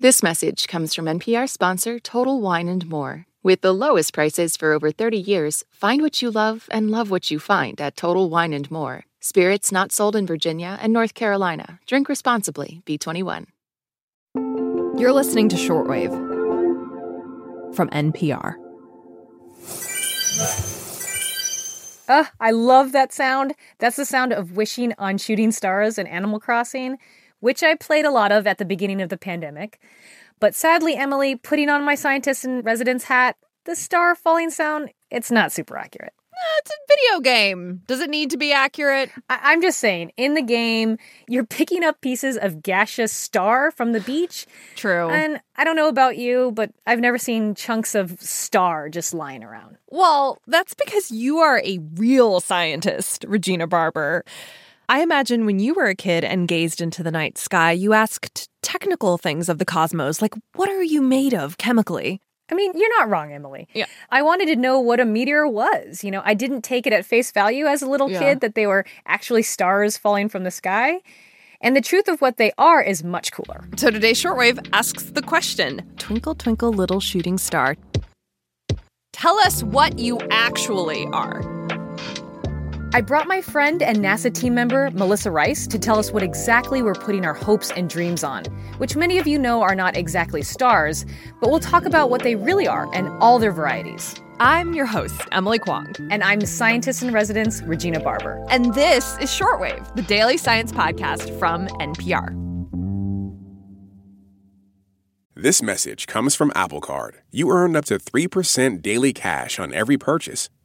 This message comes from NPR sponsor Total Wine and More. With the lowest prices for over 30 years, find what you love and love what you find at Total Wine and More. Spirits not sold in Virginia and North Carolina. Drink responsibly. B21. You're listening to Shortwave from NPR. Uh, I love that sound. That's the sound of wishing on shooting stars in Animal Crossing which I played a lot of at the beginning of the pandemic. But sadly, Emily, putting on my scientist in residence hat, the star falling sound, it's not super accurate. It's a video game. Does it need to be accurate? I- am just saying, in the game, you're picking up pieces of gaseous star from the beach. True. And I don't know about you, but I've never seen chunks of star just lying around. Well, that's because you are a real scientist, Regina Barber. I imagine when you were a kid and gazed into the night sky, you asked technical things of the cosmos, like, what are you made of chemically? I mean, you're not wrong, Emily. Yeah. I wanted to know what a meteor was. You know, I didn't take it at face value as a little yeah. kid that they were actually stars falling from the sky. And the truth of what they are is much cooler. So today's shortwave asks the question Twinkle, twinkle, little shooting star. Tell us what you actually are. I brought my friend and NASA team member, Melissa Rice, to tell us what exactly we're putting our hopes and dreams on, which many of you know are not exactly stars, but we'll talk about what they really are and all their varieties. I'm your host, Emily Kwong. And I'm scientist in residence, Regina Barber. And this is Shortwave, the daily science podcast from NPR. This message comes from Apple Card. You earn up to 3% daily cash on every purchase.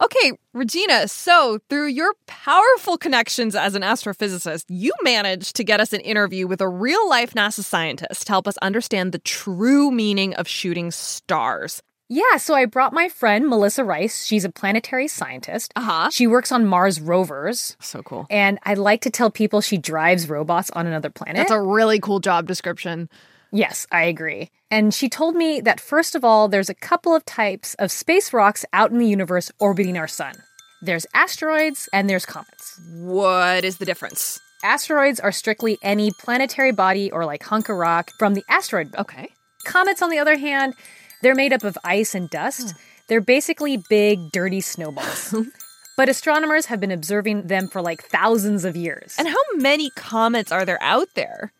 Okay, Regina, so through your powerful connections as an astrophysicist, you managed to get us an interview with a real life NASA scientist to help us understand the true meaning of shooting stars. Yeah, so I brought my friend Melissa Rice. She's a planetary scientist. Uh huh. She works on Mars rovers. So cool. And I like to tell people she drives robots on another planet. That's a really cool job description. Yes, I agree. And she told me that first of all, there's a couple of types of space rocks out in the universe orbiting our sun. There's asteroids and there's comets. What is the difference? Asteroids are strictly any planetary body or like hunk of rock from the asteroid belt. Okay. Comets, on the other hand, they're made up of ice and dust. Hmm. They're basically big, dirty snowballs. but astronomers have been observing them for like thousands of years. And how many comets are there out there?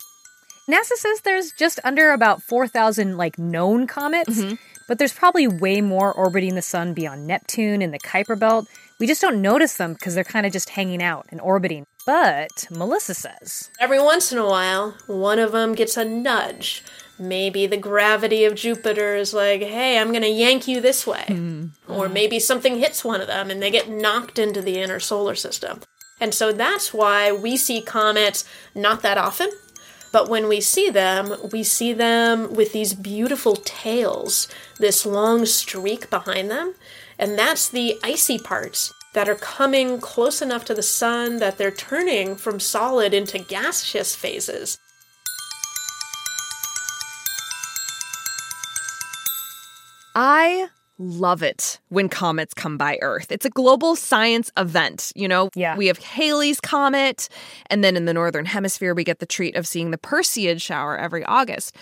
NASA says there's just under about 4,000 like known comets, mm-hmm. but there's probably way more orbiting the sun beyond Neptune and the Kuiper belt. We just don't notice them because they're kind of just hanging out and orbiting. But Melissa says every once in a while, one of them gets a nudge. Maybe the gravity of Jupiter is like, hey, I'm going to yank you this way. Mm-hmm. Or maybe something hits one of them and they get knocked into the inner solar system. And so that's why we see comets not that often but when we see them, we see them with these beautiful tails, this long streak behind them. And that's the icy parts that are coming close enough to the sun that they're turning from solid into gaseous phases. I love it when comets come by Earth. It's a global science event. You know, yeah. we have Halley's Comet, and then in the Northern Hemisphere, we get the treat of seeing the Perseid shower every August.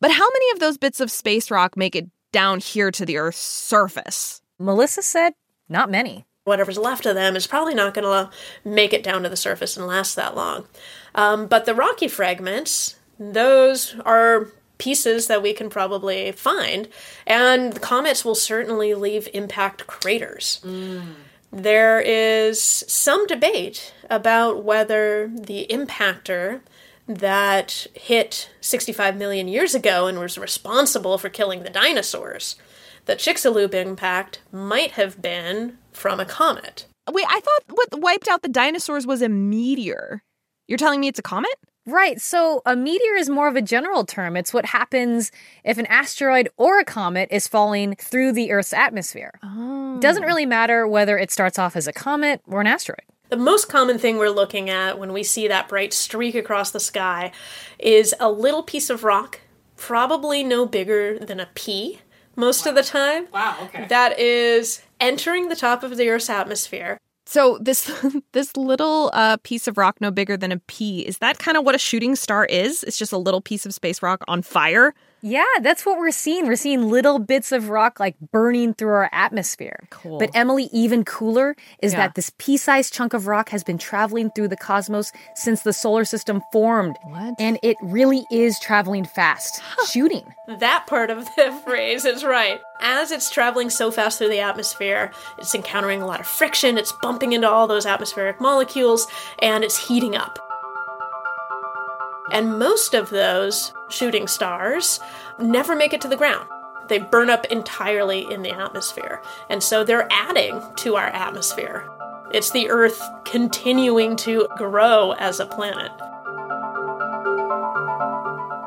But how many of those bits of space rock make it down here to the Earth's surface? Melissa said, not many. Whatever's left of them is probably not going to make it down to the surface and last that long. Um, but the rocky fragments, those are pieces that we can probably find, and the comets will certainly leave impact craters. Mm. There is some debate about whether the impactor that hit 65 million years ago and was responsible for killing the dinosaurs, the Chicxulub impact, might have been from a comet. Wait, I thought what wiped out the dinosaurs was a meteor. You're telling me it's a comet? Right. So a meteor is more of a general term. It's what happens if an asteroid or a comet is falling through the Earth's atmosphere. Oh. Doesn't really matter whether it starts off as a comet or an asteroid. The most common thing we're looking at when we see that bright streak across the sky is a little piece of rock, probably no bigger than a pea most of the time. Wow, okay. That is entering the top of the Earth's atmosphere. So this this little uh, piece of rock, no bigger than a pea, is that kind of what a shooting star is? It's just a little piece of space rock on fire. Yeah, that's what we're seeing. We're seeing little bits of rock like burning through our atmosphere. Cool. But Emily, even cooler is Yeah. that this pea-sized chunk of rock has been traveling through the cosmos since the solar system formed. What? And it really is traveling fast, shooting. That part of the phrase is right. As it's traveling so fast through the atmosphere, it's encountering a lot of friction, it's bumping into all those atmospheric molecules, and it's heating up. And most of those shooting stars never make it to the ground. They burn up entirely in the atmosphere. And so they're adding to our atmosphere. It's the Earth continuing to grow as a planet.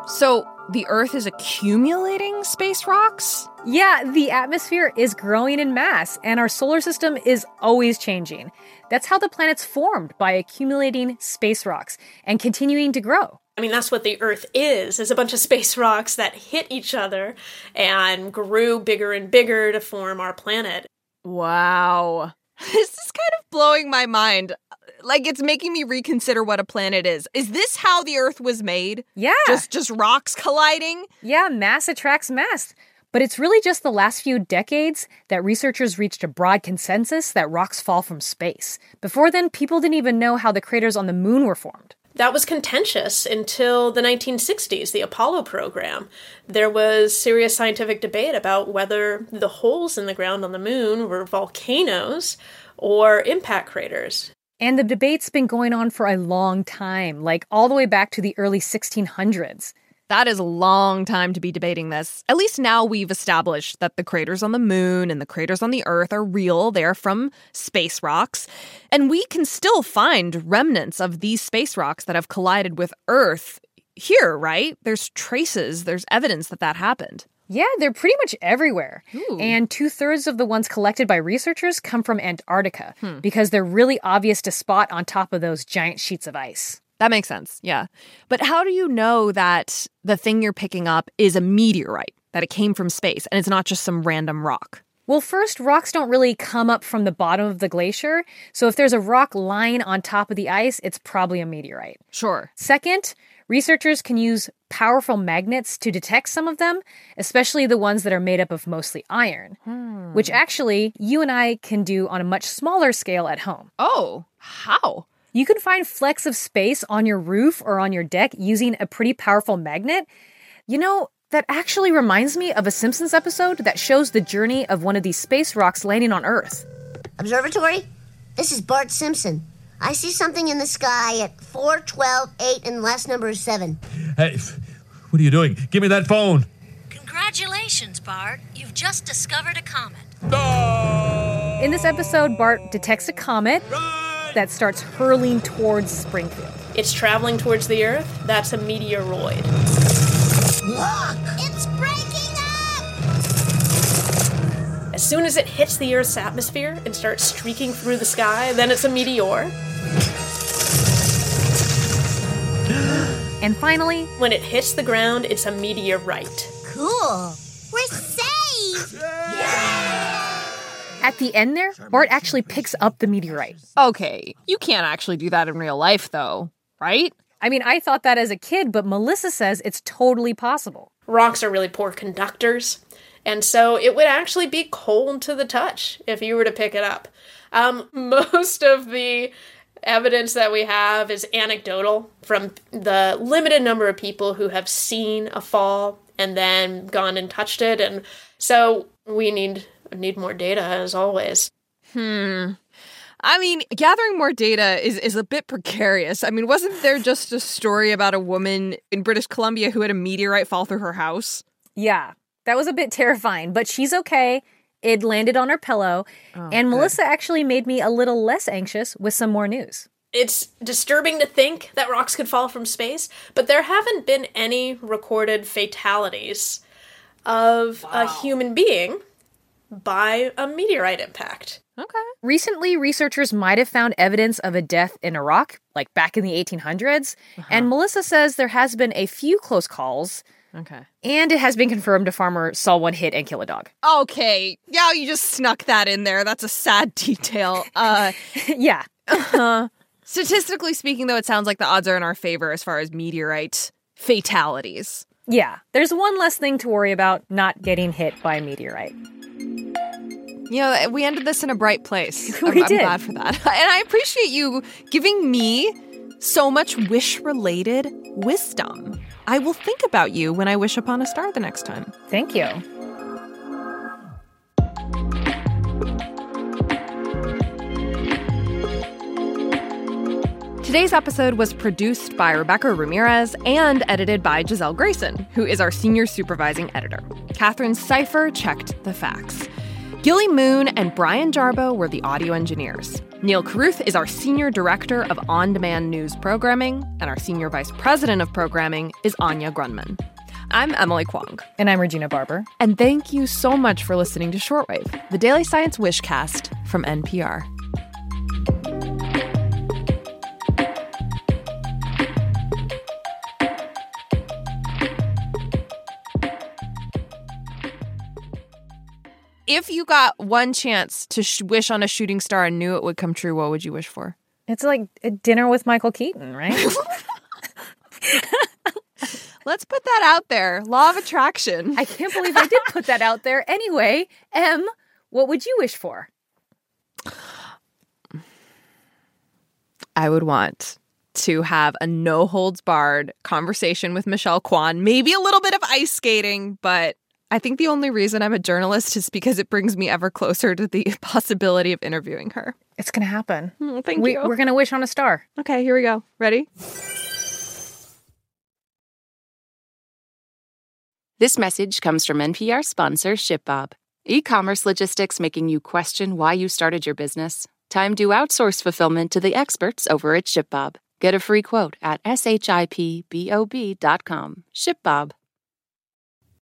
So the Earth is accumulating space rocks? Yeah, the atmosphere is growing in mass, and our solar system is always changing. That's how the planets formed by accumulating space rocks and continuing to grow. I mean, that's what the Earth is, is a bunch of space rocks that hit each other and grew bigger and bigger to form our planet. Wow. This is kind of blowing my mind. Like it's making me reconsider what a planet is. Is this how the Earth was made? Yeah. Just just rocks colliding? Yeah, mass attracts mass. But it's really just the last few decades that researchers reached a broad consensus that rocks fall from space. Before then, people didn't even know how the craters on the moon were formed. That was contentious until the 1960s, the Apollo program. There was serious scientific debate about whether the holes in the ground on the moon were volcanoes or impact craters. And the debate's been going on for a long time, like all the way back to the early 1600s. That is a long time to be debating this. At least now we've established that the craters on the moon and the craters on the Earth are real. They're from space rocks. And we can still find remnants of these space rocks that have collided with Earth here, right? There's traces, there's evidence that that happened. Yeah, they're pretty much everywhere. Ooh. And two thirds of the ones collected by researchers come from Antarctica hmm. because they're really obvious to spot on top of those giant sheets of ice. That makes sense. Yeah. But how do you know that the thing you're picking up is a meteorite, that it came from space and it's not just some random rock? Well, first, rocks don't really come up from the bottom of the glacier. So if there's a rock lying on top of the ice, it's probably a meteorite. Sure. Second, researchers can use powerful magnets to detect some of them, especially the ones that are made up of mostly iron, hmm. which actually you and I can do on a much smaller scale at home. Oh, how? You can find flecks of space on your roof or on your deck using a pretty powerful magnet. You know, that actually reminds me of a Simpsons episode that shows the journey of one of these space rocks landing on Earth. Observatory? This is Bart Simpson. I see something in the sky at 4, 12, 8, and last number is 7. Hey, what are you doing? Give me that phone. Congratulations, Bart. You've just discovered a comet. In this episode, Bart detects a comet that starts hurling towards Springfield. It's traveling towards the Earth. That's a meteoroid. Look! It's soon as it hits the Earth's atmosphere and starts streaking through the sky, then it's a meteor. And finally, When it hits the ground, it's a meteorite. Cool. We're saved! at the end there, Bart actually picks up the meteorite. Okay, you can't actually do that in real life, though, right? I mean, I thought that as a kid, but Melissa says it's totally possible. Rocks are really poor conductors, and so it would actually be cold to the touch if you were to pick it up. Um, most of the evidence that we have is anecdotal from the limited number of people who have seen a fall and then gone and touched it, and so we need need more data as always. Hmm. I mean, gathering more data is, is a bit precarious. I mean, wasn't there just a story about a woman in British Columbia who had a meteorite fall through her house? Yeah, that was a bit terrifying, but she's okay. It landed on her pillow, oh, and Melissa actually made me a little less anxious with some more news. it's disturbing to think that rocks could fall from space, but there haven't been any recorded fatalities of a human being by a meteorite impact. Okay. Recently, researchers might have found evidence of a death in Iraq, like back in the 1800s. And uh-huh. Melissa says there has been a few close calls, Okay. and it has been confirmed a farmer saw one hit and kill a dog. Okay. Yeah, you just snuck that in there. That's a sad detail. Uh, yeah. statistically speaking, though, it sounds like the odds are in our favor as far as meteorite fatalities. Yeah. There's one less thing to worry about not getting hit by a meteorite. You know, we ended this in a bright place. We I'm, I'm glad for that. And I appreciate you giving me so much wish related wisdom. I will think about you when I wish upon a star the next time. Thank you. Today's episode was produced by Rebecca Ramirez and edited by Gisele Grayson, who is our senior supervising editor. Katherine Sypher checked the facts. Gilly Moon and Brian Jarboe were the audio engineers. Neal Carruth is our senior director of on demand news programming, and our senior vice president of programming is Anya Grundmann. I'm Emily Kwong, And I'm Regina Barber. and thank you so much for listening to Shortwave, the daily science wishcast from NPR. If you got one chance to sh- wish on a shooting star and knew it would come true, what would you wish for? It's like a dinner with Michael Keaton, right? Let's put that out there. Law of attraction. I can't believe I did put that out there. Anyway, M, what would you wish for? I would want to have a no holds barred conversation with Michelle Kwan, maybe a little bit of ice skating, but I think the only reason I'm a journalist is because it brings me ever closer to the possibility of interviewing her. It's going to happen. Mm, thank we, you. We're going to wish on a star. Okay, here we go. Ready? This message comes from NPR sponsor ShipBob. E commerce logistics making you question why you started your business? Time to outsource fulfillment to the experts over at ShipBob. Get a free quote at shipbob.com. ShipBob.